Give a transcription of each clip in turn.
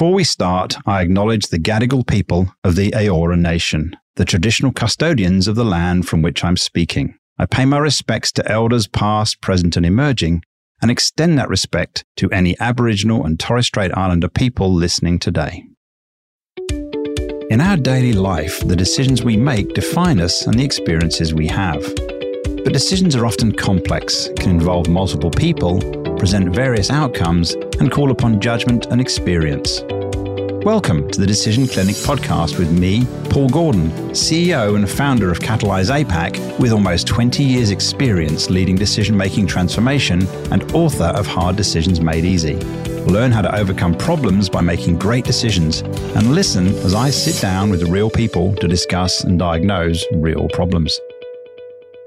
Before we start, I acknowledge the Gadigal people of the Eora Nation, the traditional custodians of the land from which I'm speaking. I pay my respects to elders past, present, and emerging, and extend that respect to any Aboriginal and Torres Strait Islander people listening today. In our daily life, the decisions we make define us and the experiences we have. But decisions are often complex, can involve multiple people, present various outcomes, and call upon judgment and experience. Welcome to the Decision Clinic podcast with me, Paul Gordon, CEO and founder of Catalyze APAC, with almost 20 years' experience leading decision making transformation and author of Hard Decisions Made Easy. Learn how to overcome problems by making great decisions and listen as I sit down with real people to discuss and diagnose real problems.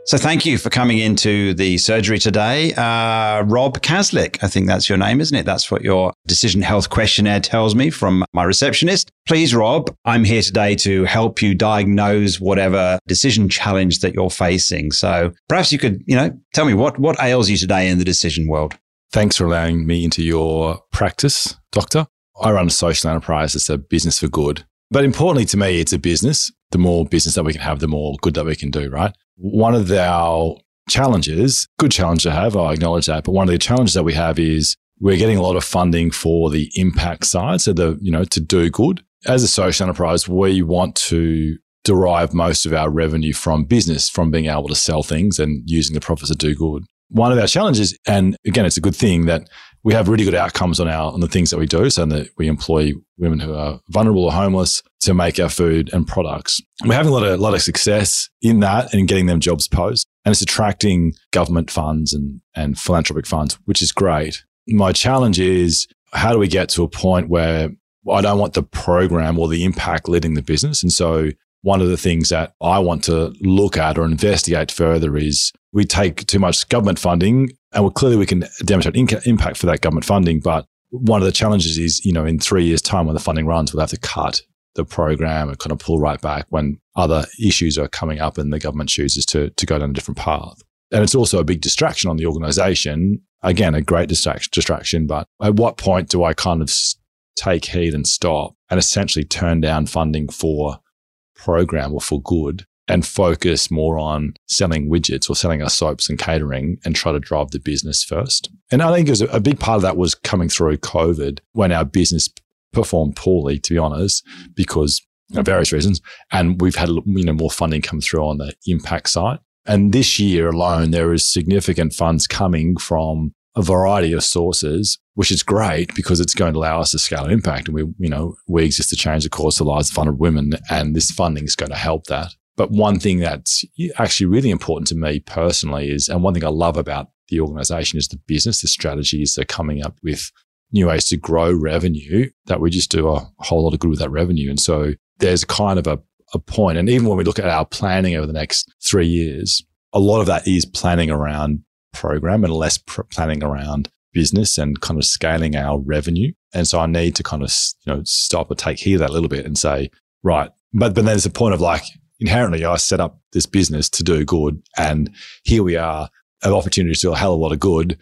So thank you for coming into the surgery today. Uh, Rob Caslick, I think that's your name, isn't it? That's what your decision health questionnaire tells me from my receptionist. Please, Rob, I'm here today to help you diagnose whatever decision challenge that you're facing. So perhaps you could, you know, tell me what, what ails you today in the decision world. Thanks for allowing me into your practice, Doctor. I run a social enterprise. It's a business for good. But importantly to me, it's a business. The more business that we can have, the more good that we can do, right? One of our challenges, good challenge to have, I acknowledge that, but one of the challenges that we have is we're getting a lot of funding for the impact side. So the, you know, to do good. As a social enterprise, we want to derive most of our revenue from business, from being able to sell things and using the profits to do good. One of our challenges, and again, it's a good thing that we have really good outcomes on our on the things that we do. So that we employ women who are vulnerable or homeless to make our food and products. We're having a lot of a lot of success in that and getting them jobs posed. And it's attracting government funds and, and philanthropic funds, which is great. My challenge is how do we get to a point where I don't want the program or the impact leading the business. And so one of the things that I want to look at or investigate further is we take too much government funding and we clearly we can demonstrate inca- impact for that government funding. But one of the challenges is, you know, in three years time when the funding runs, we'll have to cut the program and kind of pull right back when other issues are coming up and the government chooses to, to go down a different path. And it's also a big distraction on the organization. Again, a great distraction, distraction. But at what point do I kind of take heed and stop and essentially turn down funding for program or for good and focus more on selling widgets or selling our soaps and catering and try to drive the business first. And I think it was a big part of that was coming through COVID when our business performed poorly, to be honest, because of various reasons. And we've had, you know, more funding come through on the impact side. And this year alone, there is significant funds coming from a variety of sources, which is great because it's going to allow us to scale impact. And we, you know, we exist to change the course of lives of vulnerable women. And this funding is going to help that. But one thing that's actually really important to me personally is, and one thing I love about the organization is the business, the strategies they're coming up with new ways to grow revenue that we just do a whole lot of good with that revenue. And so there's kind of a, a point, And even when we look at our planning over the next three years, a lot of that is planning around program and less pr- planning around business and kind of scaling our revenue. And so I need to kind of, you know, stop or take hear that a little bit and say, right. But, but then there's a point of like, inherently I set up this business to do good. And here we are, an opportunity to do a hell of a lot of good.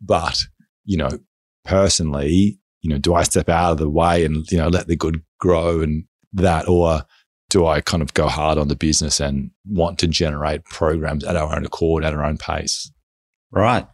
But, you know, personally, you know, do I step out of the way and, you know, let the good grow and that, or do I kind of go hard on the business and want to generate programs at our own accord, at our own pace? Right.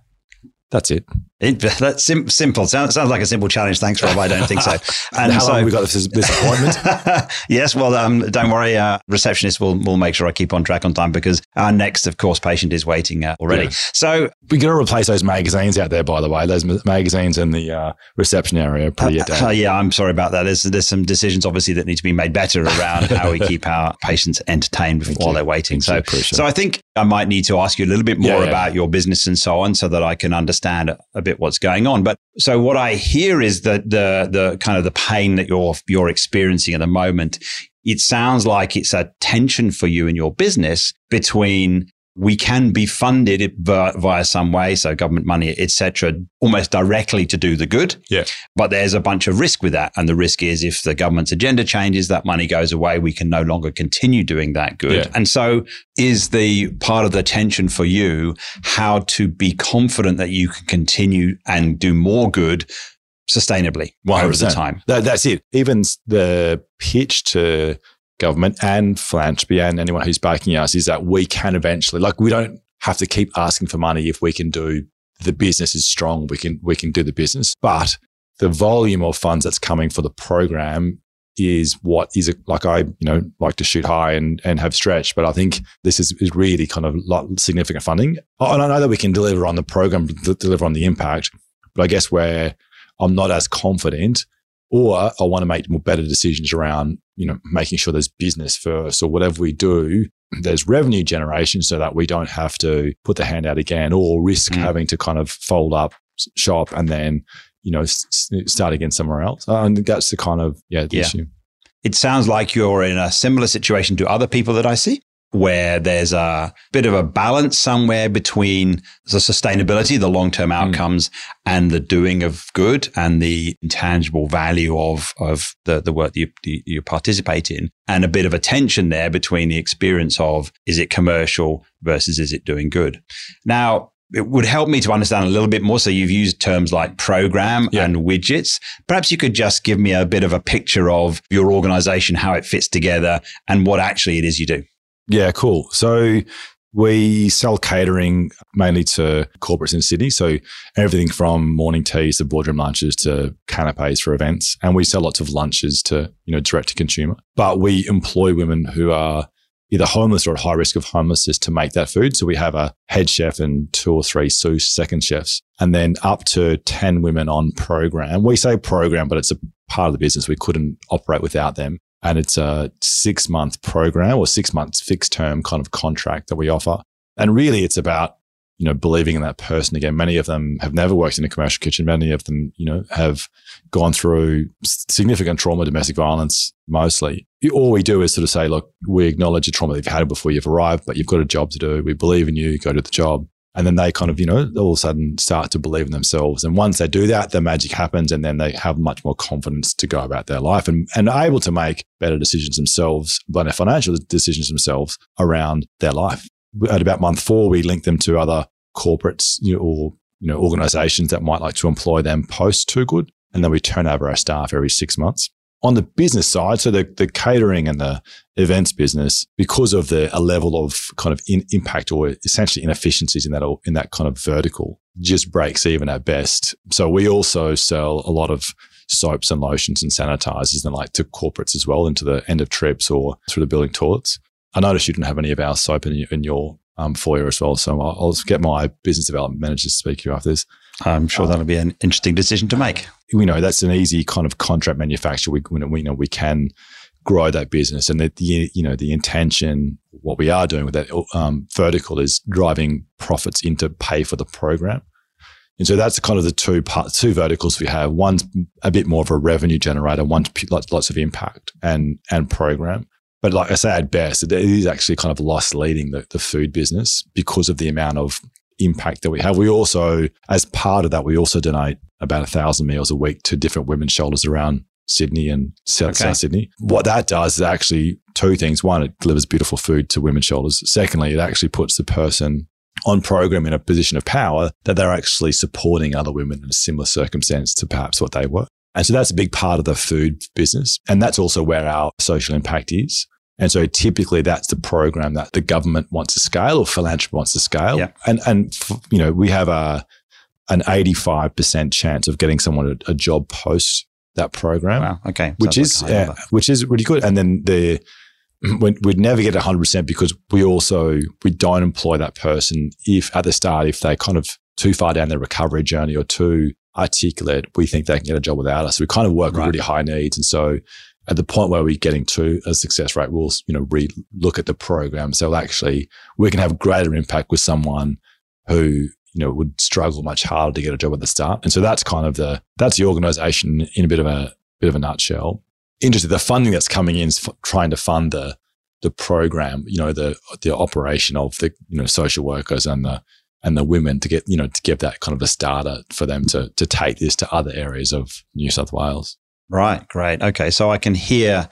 That's it. it that's sim- simple. Sounds, sounds like a simple challenge. Thanks, Rob. I don't think so. And how so, long have we got this, this appointment? yes. Well, um, don't worry. Uh, receptionist will will make sure I keep on track on time because our next, of course, patient is waiting uh, already. Yeah. So we got to replace those magazines out there. By the way, those magazines in the uh, reception area are pretty uh, uh, yeah, I'm sorry about that. There's there's some decisions obviously that need to be made better around how we keep our patients entertained while you. they're waiting. Thank so so I think I might need to ask you a little bit more yeah, yeah. about your business and so on, so that I can understand a bit what's going going on. But so what I hear is that the the kind of the pain that you're you're experiencing at the moment. It sounds like it's a tension for you in your business between we can be funded via some way, so government money, etc., almost directly to do the good. Yeah. But there's a bunch of risk with that, and the risk is if the government's agenda changes, that money goes away. We can no longer continue doing that good. Yeah. And so, is the part of the tension for you how to be confident that you can continue and do more good sustainably 100%. over the time. That, that's it. Even the pitch to government and philanthropy and anyone who's backing us is that we can eventually, like, we don't have to keep asking for money if we can do the business is strong. We can we can do the business, but the volume of funds that's coming for the program is what is like I you know like to shoot high and and have stretch, but I think this is, is really kind of significant funding. Oh, and I know that we can deliver on the program, deliver on the impact, but I guess where I'm not as confident, or I want to make more better decisions around you know making sure there's business first, or whatever we do, there's revenue generation, so that we don't have to put the hand out again or risk mm. having to kind of fold up shop and then you know, s- start again somewhere else. Uh, and that's the kind of, yeah, the yeah. issue. It sounds like you're in a similar situation to other people that I see where there's a bit of a balance somewhere between the sustainability, the long term hmm. outcomes, mm. and the doing of good and the intangible value of, of the, the work that you, you participate in, and a bit of a tension there between the experience of is it commercial versus is it doing good. Now, it would help me to understand a little bit more. So you've used terms like program yeah. and widgets. Perhaps you could just give me a bit of a picture of your organization, how it fits together and what actually it is you do. Yeah, cool. So we sell catering mainly to corporates in Sydney. So everything from morning teas to boardroom lunches to canapes for events. And we sell lots of lunches to, you know, direct to consumer. But we employ women who are either homeless or at high risk of homelessness to make that food. So we have a head chef and two or three sous second chefs, and then up to 10 women on program. We say program, but it's a part of the business. We couldn't operate without them. And it's a six month program or six months fixed term kind of contract that we offer. And really it's about you know, believing in that person again. Many of them have never worked in a commercial kitchen. Many of them, you know, have gone through significant trauma, domestic violence, mostly. All we do is sort of say, look, we acknowledge the trauma that you've had before you've arrived, but you've got a job to do. We believe in you. Go to the job. And then they kind of, you know, all of a sudden start to believe in themselves. And once they do that, the magic happens and then they have much more confidence to go about their life and, and are able to make better decisions themselves, better financial decisions themselves around their life. At about month four, we link them to other corporates you know, or you know organizations that might like to employ them post Two Good, and then we turn over our staff every six months. On the business side, so the, the catering and the events business, because of the a level of kind of in, impact or essentially inefficiencies in that in that kind of vertical, just breaks even at best. So we also sell a lot of soaps and lotions and sanitizers and like to corporates as well into the end of trips or through the building toilets. I noticed you didn't have any of our soap in your, in your um, for you as well. So I'll, I'll, get my business development manager to speak to you after this. I'm sure that'll be an interesting decision to make. We know that's an easy kind of contract manufacturer. We, we know we can grow that business, and that the you know the intention, what we are doing with that um, vertical is driving profits into pay for the program. And so that's kind of the two part, two verticals we have. One's a bit more of a revenue generator, one's lots, lots of impact and and program. But like I say, at best, it is actually kind of loss leading the, the food business because of the amount of impact that we have. We also, as part of that, we also donate about a thousand meals a week to different women's shelters around Sydney and South, okay. South Sydney. What that does is actually two things. One, it delivers beautiful food to women's shelters. Secondly, it actually puts the person on program in a position of power that they're actually supporting other women in a similar circumstance to perhaps what they were. And so that's a big part of the food business. And that's also where our social impact is. And so typically that's the program that the government wants to scale or philanthropy wants to scale. Yeah. And, and, you know, we have a, an 85% chance of getting someone a, a job post that program. Wow. Okay. Which is, like uh, which is really good. And then the, we'd never get 100% because we also, we don't employ that person if at the start, if they're kind of too far down their recovery journey or too articulate, we think they can get a job without us. We kind of work right. with really high needs. And so at the point where we're getting to a success rate, we'll, you know, re look at the program. So actually we can have greater impact with someone who, you know, would struggle much harder to get a job at the start. And so that's kind of the, that's the organization in a bit of a, bit of a nutshell. Interesting. The funding that's coming in is f- trying to fund the, the program, you know, the, the operation of the, you know, social workers and the, and the women to get, you know, to give that kind of a starter for them to, to take this to other areas of New South Wales. Right, great. Okay, so I can hear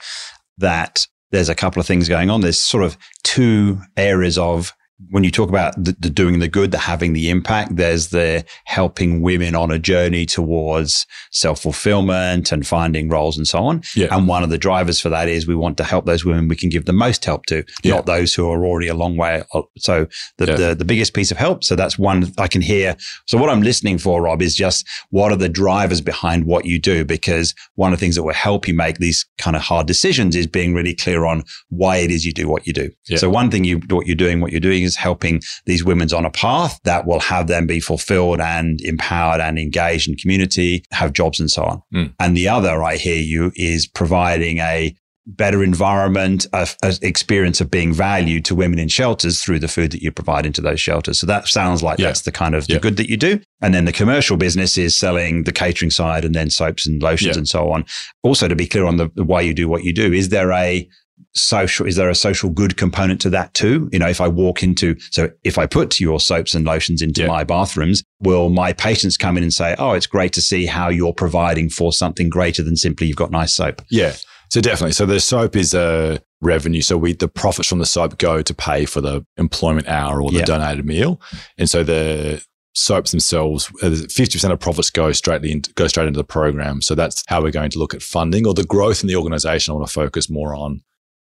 that there's a couple of things going on. There's sort of two areas of when you talk about the, the, doing the good, the having the impact, there's the helping women on a journey towards self fulfillment and finding roles and so on. Yeah. And one of the drivers for that is we want to help those women we can give the most help to, Yeah. not those who are already a long way. So the, Yeah. the, the biggest piece of help. So that's one I can hear. So what I'm listening for, Rob, is just what are the drivers behind what you do? Because one of the things that will help you make these kind of hard decisions is being really clear on why it is you do what you do. So one thing you, what you're doing, what you're doing is helping these women's on a path that will have them be fulfilled and empowered and engaged in community, have jobs and so on. Mm. And the other, I hear you, is providing a better environment, a, a experience of being valued to women in shelters through the food that you provide into those shelters. So that sounds like Yeah. that's the kind of the Yeah. good that you do. And then the commercial business is selling the catering side and then soaps and lotions Yeah. and so on. Also, to be clear on the, the why you do what you do, is there a social is there a social good component to that too you know if i walk into so if i put your soaps and lotions into Yeah. my bathrooms will my patients come in and say oh it's great to see how you're providing for something greater than simply you've got nice soap Yeah. So definitely. So the soap is a revenue. So we the profits from the soap go to pay for the employment hour or the Yeah. donated meal. And so the soaps themselves, uh, fifty percent of profits go straight in, go straight into the program. So that's how we're going to look at funding or the growth in the organization. I want to focus more on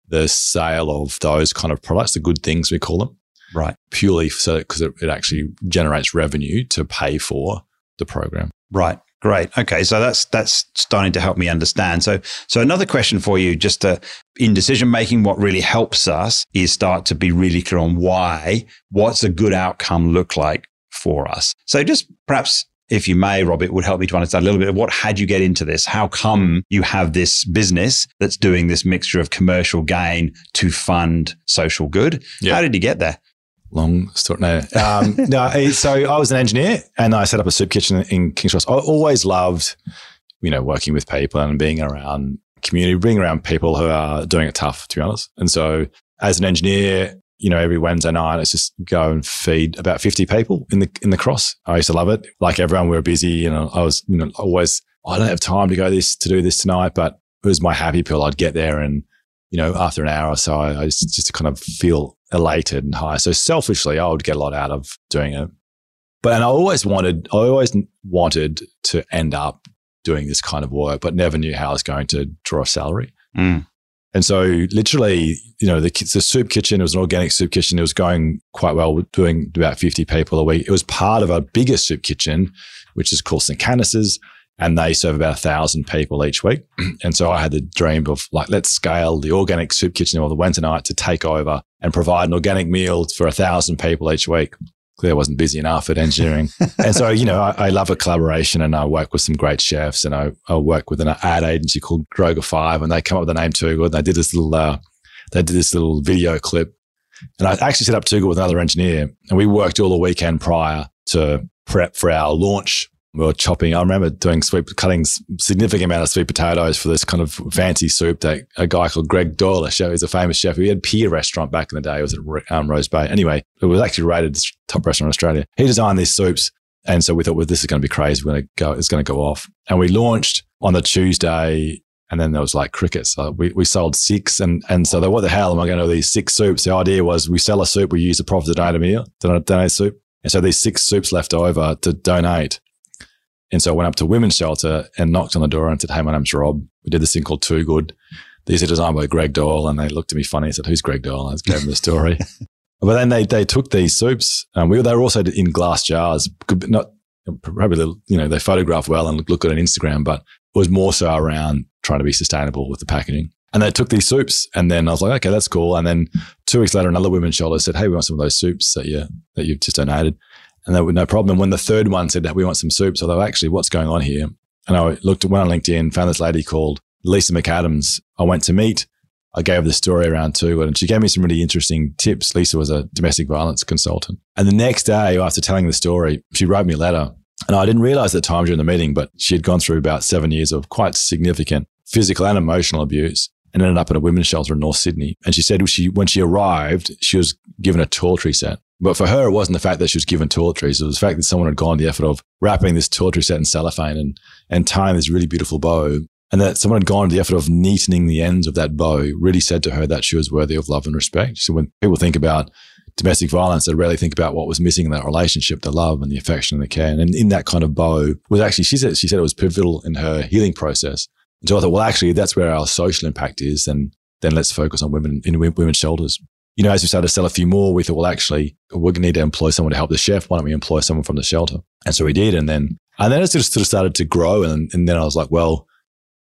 the sale of those kind of products, the good things we call them, right purely so because it, it actually generates revenue to pay for the program. Right. Great. Okay. So that's that's starting to help me understand. So so another question for you, just to, in decision making, what really helps us is start to be really clear on why. What's a good outcome look like for us? So just perhaps. If you may, Rob, it would help me to understand a little bit of what had you get into this? How come you have this business that's doing this mixture of commercial gain to fund social good? Yeah. How did you get there? Long story. No, um, no. So I was an engineer, and I set up a soup kitchen in Kings Cross. I always loved, you know, working with people and being around community, being around people who are doing it tough. To be honest, and so as an engineer, you know, every Wednesday night, let's just go and feed about fifty people in the in the cross. I used to love it. Like everyone, we were busy. You know, I was, you know, always. "Oh, I don't have time to go this to do this tonight, but it was my happy pill. I'd get there and you know, after an hour or so, I, I just, just kind of feel elated and high. So selfishly, I would get a lot out of doing it. But and I always wanted, I always wanted to end up doing this kind of work, but never knew how I was going to draw a salary. Mm. And so, literally, you know, the, the soup kitchen, it was an organic soup kitchen. It was going quite well, doing about 50 people a week. It was part of a bigger soup kitchen, which is called St. Canice's, and they serve about a thousand people each week. And so I had the dream of like, let's scale the organic soup kitchen on the Wednesday night to take over and provide an organic meal for a thousand people each week. Clearly, I wasn't busy enough at engineering. and so, you know, I, I love a collaboration and I work with some great chefs and I, I work with an ad agency called Droga5 and they come up with the name Two Good. And they did this little, uh, they did this little video clip and I actually set up Two Good with another engineer and we worked all the weekend prior to prep for our launch. We were chopping. I remember doing sweet, cutting significant amount of sweet potatoes for this kind of fancy soup that a guy called Greg Doyle, a chef, he's a famous chef. He had Pier restaurant back in the day. It was at um, Rose Bay. Anyway, it was actually rated top restaurant in Australia. He designed these soups. And so we thought, well, this is going to be crazy. We're going to go, it's going to go off. And we launched on the Tuesday. And then there was like crickets. So we, we sold six. And, and so they, what the hell am I going to do these six soups? The idea was we sell a soup, we use the profit to donate a meal, donate soup. And so these six soups left over to donate. And so I went up to women's shelter and knocked on the door and said, Hey, my name's Rob. We did this thing called Two Good. These are designed by Greg Doyle. And they looked at me funny and said, Who's Greg Doyle? And I gave them the story. but then they, they took these soups. Um, we, they were also in glass jars, Could- not probably, you know, they photograph well and look, look good on Instagram, but it was more so around trying to be sustainable with the packaging. And they took these soups, and then I was like, okay, that's cool. And then two weeks later, another women's shelter said, hey, we want some of those soups that you that you've just donated. And they were no problem. And when the third one said that we want some soups, although actually, what's going on here? And I looked went on LinkedIn, found this lady called Lisa McAdams. I went to meet. I gave her the story around too, and she gave me some really interesting tips. Lisa was a domestic violence consultant. And the next day, after telling the story, she wrote me a letter. And I didn't realize at the time during the meeting, but she had gone through about seven years of quite significant physical and emotional abuse and ended up in a women's shelter in North Sydney. And she said she, when she arrived, she was given a toiletry set. But for her, it wasn't the fact that she was given toiletries. It was the fact that someone had gone the effort of wrapping this toiletry set in cellophane and, and tying this really beautiful bow. And that someone had gone to the effort of neatening the ends of that bow really said to her that she was worthy of love and respect. So when people think about domestic violence, they rarely think about what was missing in that relationship, the love and the affection and the care. And in that kind of bow was actually, she said, she said it was pivotal in her healing process. And so I thought, well, actually, that's where our social impact is. And then let's focus on women in women's shelters. You know, as we started to sell a few more, we thought, well, actually, we're going to need to employ someone to help the chef. Why don't we employ someone from the shelter? And so we did. And then, and then it sort of, sort of started to grow. And, and then I was like, well,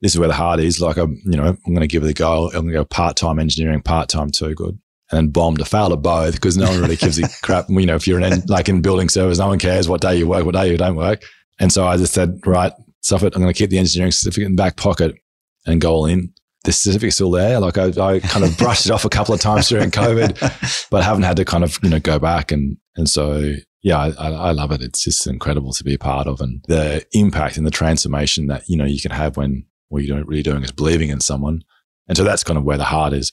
this is where the heart is. Like, I'm, you know, I'm going to give it a go. I'm going to go part time engineering, part time Two Good and then bombed or failed at both because no one really gives a crap. You know, if you're in like in building service, no one cares what day you work, what day you don't work. And so I just said, right, stuff it. I'm going to keep the engineering certificate in the back pocket and go all in. The certificate's still there. Like I, I kind of brushed it off a couple of times during COVID, but haven't had to kind of, you know, go back. And, and so, yeah, I, I love it. It's just incredible to be a part of and the impact and the transformation that, you know, you can have when what you're really doing is believing in someone. And so that's kind of where the heart is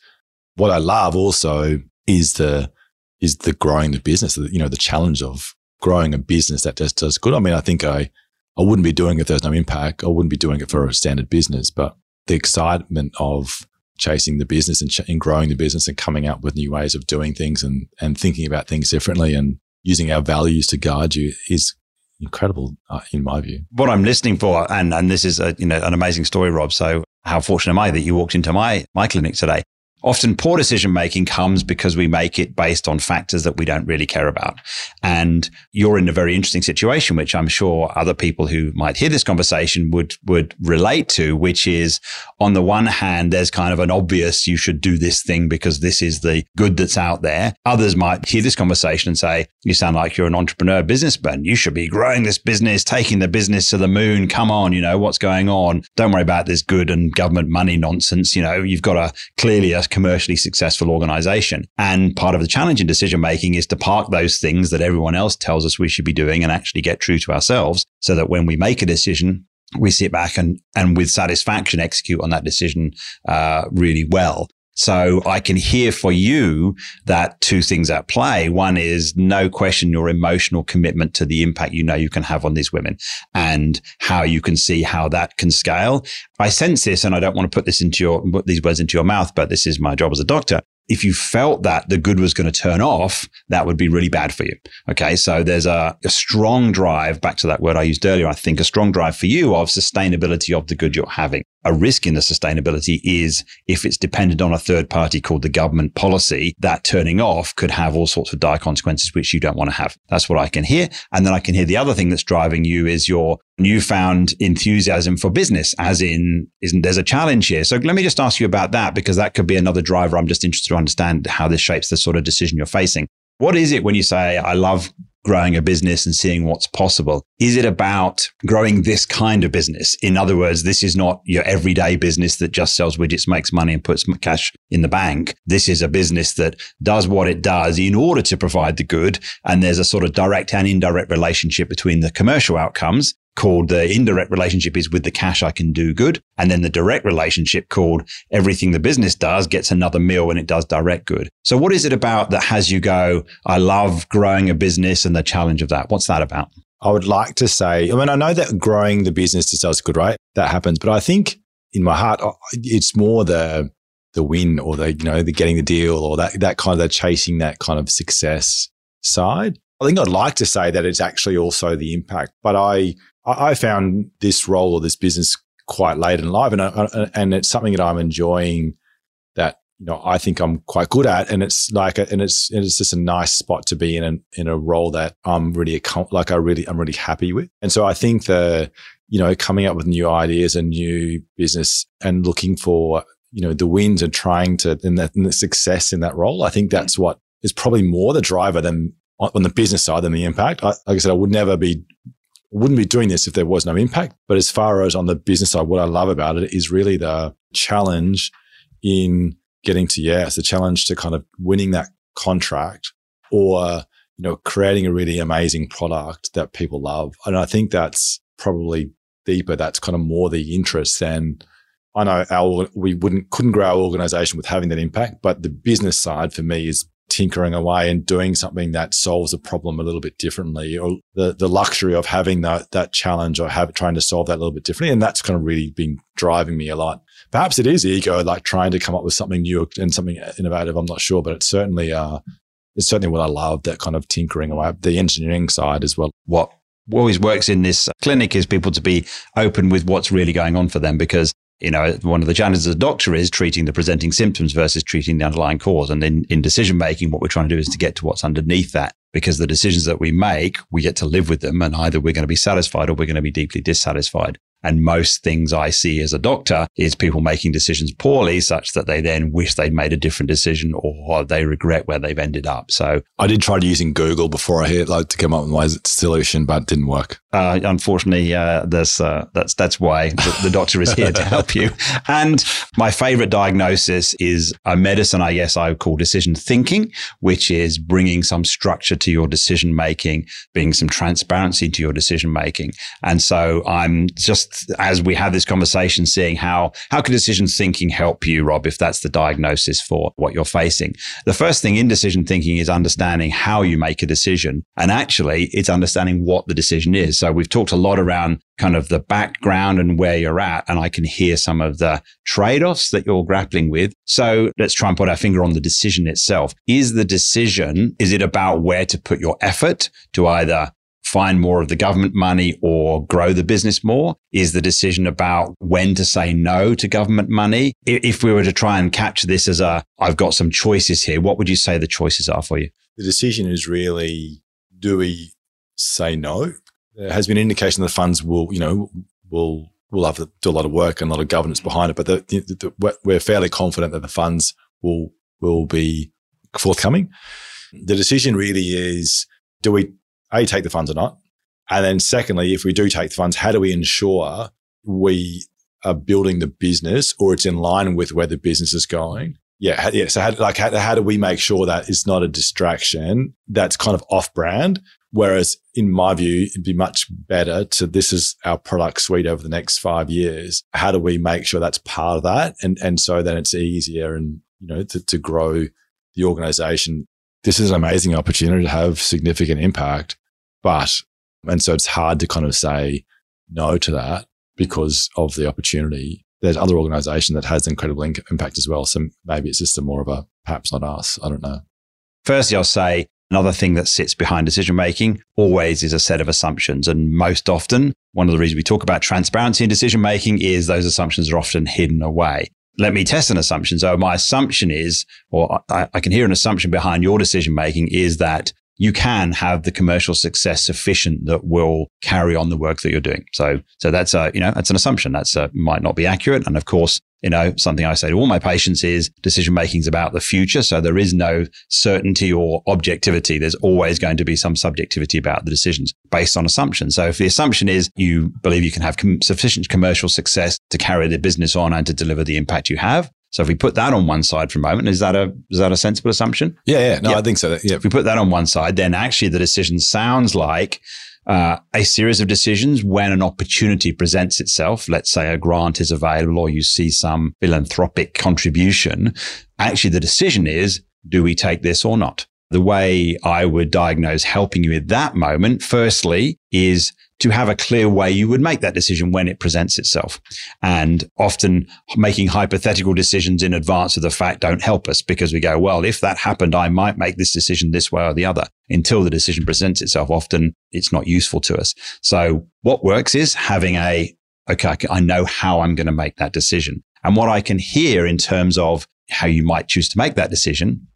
what I love also is the is the growing the business, you know, the challenge of growing a business that just does good. I mean, I think I I wouldn't be doing it if there's no impact. I wouldn't be doing it for a standard business, but the excitement of chasing the business and, ch- and growing the business and coming up with new ways of doing things and and thinking about things differently and using our values to guide you is incredible uh, in my view. What I'm listening for, and and this is a you know an amazing story, Rob. So how fortunate am I that you walked into my my clinic today? Often poor decision making comes because we make it based on factors that we don't really care about. And you're in a very interesting situation, which I'm sure other people who might hear this conversation would, would relate to, which is on the one hand, there's kind of an obvious, you should do this thing because this is the good that's out there. Others might hear this conversation and say, you sound like you're an entrepreneur businessman. You should be growing this business, taking the business to the moon. Come on. You know, what's going on? Don't worry about this good and government money nonsense. You know, you've got a clearly a commercially successful organization. And part of the challenge in decision making is to park those things that everyone else tells us we should be doing and actually get true to ourselves so that when we make a decision, we sit back and, and with satisfaction execute on that decision uh, really well. So I can hear for you that two things at play. One is no question your emotional commitment to the impact you know you can have on these women and how you can see how that can scale. I sense this and I don't want to put this into your, put these words into your mouth, but this is my job as a doctor if you felt that the good was going to turn off, that would be really bad for you. Okay. So there's a, a, strong drive back to that word I used earlier. I think a strong drive for you of sustainability of the good you're having. A risk in the sustainability is if it's dependent on a third party called the government policy, that turning off could have all sorts of dire consequences, which you don't want to have. That's what I can hear. And then I can hear the other thing that's driving you is your newfound enthusiasm for business, as in, isn't there's a challenge here? So let me just ask you about that because that could be another driver. I'm just interested to understand how this shapes the sort of decision you're facing. What is it when you say, I love growing a business and seeing what's possible? Is it about growing this kind of business? In other words, this is not your everyday business that just sells widgets, makes money and puts cash in the bank. This is a business that does what it does in order to provide the good. And there's a sort of direct and indirect relationship between the commercial outcomes called the indirect relationship is with the cash I can do good. And then the direct relationship called everything the business does gets another meal when it does direct good. So what is it about that has you go, I love growing a business and the challenge of that? What's that about? I would like to say, I mean, I know that growing the business to sales good, right? That happens. But I think in my heart, it's more the, the win or the, you know, the getting the deal or that, that kind of the chasing that kind of success side. I think I'd like to say that it's actually also the impact, but I, I found this role or this business quite late in life, and I, and it's something that I'm enjoying. That you know, I think I'm quite good at, and it's like, a, and it's it's just a nice spot to be in, in, in a role that I'm really like I really I'm really happy with, and so I think the you know coming up with new ideas and new business and looking for you know the wins and trying to and the, and the success in that role, I think that's what is probably more the driver than on the business side than the impact. I, like I said, I would never be wouldn't be doing this if there was no impact. But as far as on the business side, what I love about it is really the challenge in getting to yes, the challenge to kind of winning that contract or you know creating a really amazing product that people love. And I think that's probably deeper. That's kind of more the interest than I know our we wouldn't couldn't grow our organization with having that impact, but the business side for me is tinkering away and doing something that solves a problem a little bit differently or the, the luxury of having that, that challenge or have, trying to solve that a little bit differently. And that's kind of really been driving me a lot. Perhaps it is ego, like trying to come up with something new and something innovative. I'm not sure, but it's certainly, uh, it's certainly what I love, that kind of tinkering away, the engineering side as well. What always works in this clinic is people to be open with what's really going on for them because you know, one of the challenges as a doctor is treating the presenting symptoms versus treating the underlying cause. And in, in decision making, what we're trying to do is to get to what's underneath that because the decisions that we make, we get to live with them and either we're going to be satisfied or we're going to be deeply dissatisfied. And most things I see as a doctor is people making decisions poorly such that they then wish they'd made a different decision or they regret where they've ended up. So I did try using Google before I hit like to come up with my solution, but it didn't work. Uh, unfortunately, uh, that's, uh, that's, that's why the, the doctor is here to help you. And my favorite diagnosis is a medicine, I guess I would call decision thinking, which is bringing some structure to your decision making, bringing some transparency to your decision making. And so I'm just as we have this conversation, seeing how, how can decision thinking help you, Rob, if that's the diagnosis for what you're facing? The first thing in decision thinking is understanding how you make a decision. And actually, it's understanding what the decision is. So we've talked a lot around kind of the background and where you're at. And I can hear some of the trade offs that you're grappling with. So let's try and put our finger on the decision itself. Is the decision, is it about where to put your effort to either find more of the government money or grow the business more? Is the decision about when to say no to government money? If we were to try and capture this as a, I've got some choices here, what would you say the choices are for you? The decision is really, do we say no? There has been an indication that the funds will, you know, will will have to do a lot of work and a lot of governance behind it, but the, the, the, we're fairly confident that the funds will will be forthcoming. The decision really is: do we a, take the funds or not? And then secondly, if we do take the funds, how do we ensure we are building the business or it's in line with where the business is going? Yeah. Yeah. So how, like, how, how do we make sure that it's not a distraction that's kind of off brand? Whereas in my view, it'd be much better to this is our product suite over the next five years. How do we make sure that's part of that? And, and so then it's easier and, you know, to, to grow the organization. This is an amazing opportunity to have significant impact. But, and so it's hard to kind of say no to that because of the opportunity. There's other organization that has incredible impact as well. So maybe it's just a more of a perhaps not us. I don't know. Firstly, I'll say another thing that sits behind decision making always is a set of assumptions. And most often, one of the reasons we talk about transparency in decision making is those assumptions are often hidden away. Let me test an assumption. So my assumption is, or I, I can hear an assumption behind your decision making is that you can have the commercial success sufficient that will carry on the work that you're doing. So, so that's a, you know, that's an assumption. That's a, might not be accurate. And of course, you know, something I say to all my patients is decision making is about the future. So there is no certainty or objectivity. There's always going to be some subjectivity about the decisions based on assumptions. So if the assumption is you believe you can have com- sufficient commercial success to carry the business on and to deliver the impact you have, so if we put that on one side for a moment, is that a is that a sensible assumption? Yeah, yeah, no, yeah. I think so. Yeah. If we put that on one side, then actually the decision sounds like uh, a series of decisions when an opportunity presents itself. Let's say a grant is available, or you see some philanthropic contribution. Actually, the decision is: do we take this or not? The way I would diagnose helping you at that moment, firstly, is to have a clear way you would make that decision when it presents itself. And often making hypothetical decisions in advance of the fact don't help us because we go, well, if that happened, I might make this decision this way or the other until the decision presents itself. Often it's not useful to us. So what works is having a, okay, I know how I'm going to make that decision. And what I can hear in terms of how you might choose to make that decision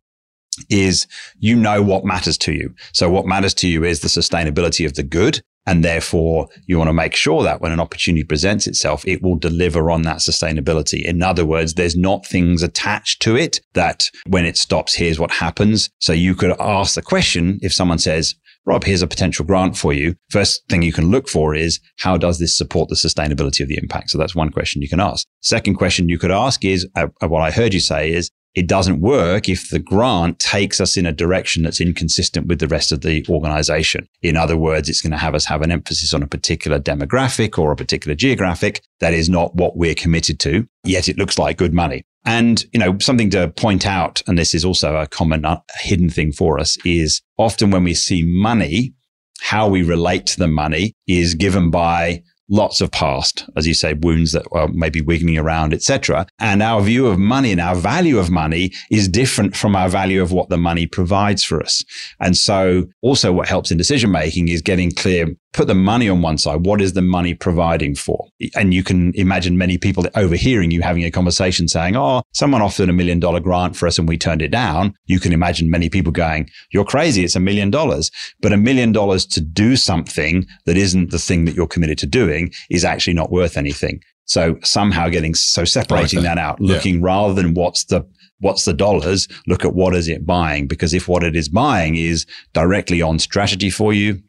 is you know what matters to you. So what matters to you is the sustainability of the good. And therefore you want to make sure that when an opportunity presents itself, it will deliver on that sustainability. In other words, there's not things attached to it that when it stops, here's what happens. So you could ask the question if someone says, Rob, here's a potential grant for you. First thing you can look for is how does this support the sustainability of the impact? So that's one question you can ask. Second question you could ask is uh, what I heard you say is it doesn't work if the grant takes us in a direction that's inconsistent with the rest of the organization. In other words, it's going to have us have an emphasis on a particular demographic or a particular geographic that is not what we're committed to, yet it looks like good money. And, you know, something to point out, and this is also a common uh, hidden thing for us is often when we see money, how we relate to the money is given by lots of past, as you say, wounds that are maybe wiggling around, etc. And our view of money and our value of money is different from our value of what the money provides for us. And so also what helps in decision making is getting clear put the money on one side. What is the money providing for? And you can imagine many people overhearing you having a conversation saying, Oh, someone offered a million dollar grant for us and we turned it down. You can imagine many people going, You're crazy. It's a million dollars. But a million dollars to do something that isn't the thing that you're committed to doing is actually not worth anything. So somehow getting so separating that out, looking yeah. rather than what's the what's the dollars, look at what is it buying? Because if what it is buying is directly on strategy for you,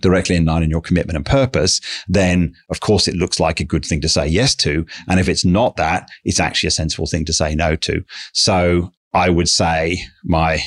directly in line in your commitment and purpose, then of course it looks like a good thing to say yes to. And if it's not that, it's actually a sensible thing to say no to. So I would say my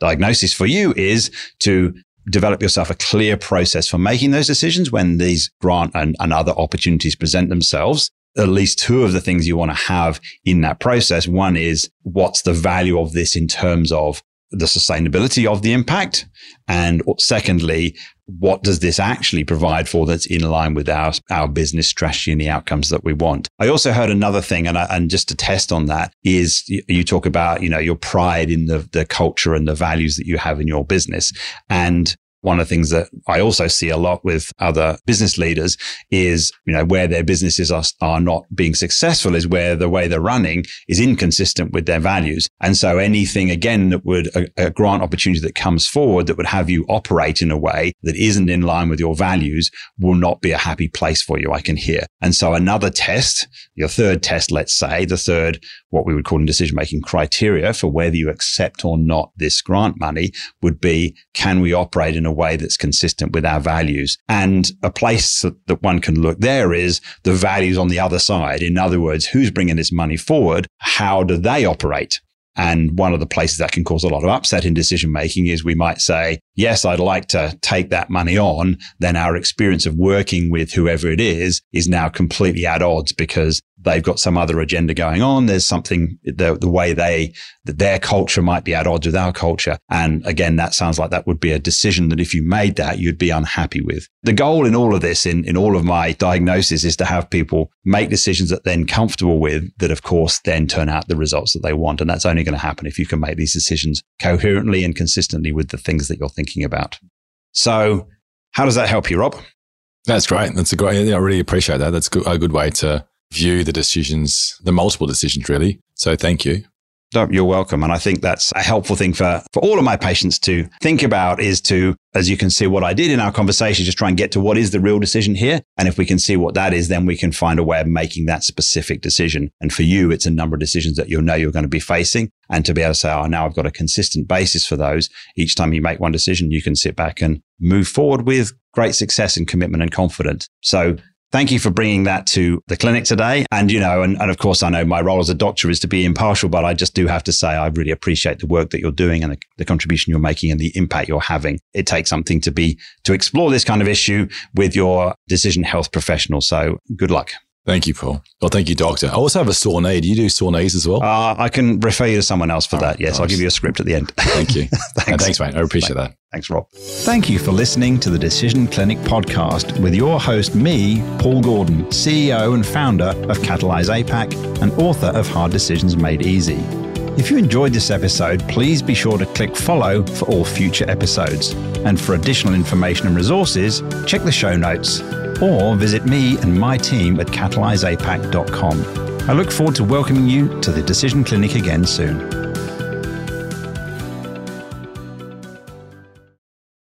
diagnosis for you is to develop yourself a clear process for making those decisions when these grant and, and other opportunities present themselves at least two of the things you want to have in that process. One is what's the value of this in terms of the sustainability of the impact? And secondly, what does this actually provide for that's in line with our, our business strategy and the outcomes that we want? I also heard another thing, and, I, and just to test on that is you, you talk about, you know, your pride in the, the culture and the values that you have in your business. And one of the things that I also see a lot with other business leaders is, you know, where their businesses are, are not being successful is where the way they're running is inconsistent with their values. And so anything again that would a, a grant opportunity that comes forward that would have you operate in a way that isn't in line with your values will not be a happy place for you. I can hear. And so another test, your third test, let's say the third, what we would call in decision making criteria for whether you accept or not this grant money would be, can we operate in a way that's consistent with our values. And a place that one can look there is the values on the other side. In other words, who's bringing this money forward? How do they operate? And one of the places that can cause a lot of upset in decision making is we might say, yes, I'd like to take that money on. Then our experience of working with whoever it is is now completely at odds because they've got some other agenda going on. There's something, the, the way they, that their culture might be at odds with our culture. And again, that sounds like that would be a decision that if you made that, you'd be unhappy with. The goal in all of this, in, in all of my diagnosis is to have people make decisions that they're comfortable with that of course then turn out the results that they want. And that's only going to happen if you can make these decisions coherently and consistently with the things that you're thinking about. So how does that help you, Rob? That's great. That's a great, I really appreciate that. That's a good way to view the decisions, the multiple decisions, really. So thank you. You're welcome. And I think that's a helpful thing for, for all of my patients to think about is to, as you can see, what I did in our conversation, just try and get to what is the real decision here. And if we can see what that is, then we can find a way of making that specific decision. And for you, it's a number of decisions that you'll know you're going to be facing. And to be able to say, oh, now I've got a consistent basis for those. Each time you make one decision, you can sit back and move forward with great success and commitment and confidence. So Thank you for bringing that to the clinic today. And, you know, and, and of course, I know my role as a doctor is to be impartial, but I just do have to say, I really appreciate the work that you're doing and the, the contribution you're making and the impact you're having. It takes something to be, to explore this kind of issue with your decision health professional. So good luck. Thank you, Paul. Well, thank you, Doctor. I also have a sore knee. Do you do sore knees as well? Uh, I can refer you to someone else for oh, that. Yes, nice. I'll give you a script at the end. Thank you. thanks. thanks, mate. I appreciate that. Thanks, Rob. Thank you for listening to the Decision Clinic podcast with your host, me, Paul Gordon, CEO and founder of Catalyze APAC and author of Hard Decisions Made Easy. If you enjoyed this episode, please be sure to click follow for all future episodes. And for additional information and resources, check the show notes or visit me and my team at catalyzeapac.com. I look forward to welcoming you to the Decision Clinic again soon.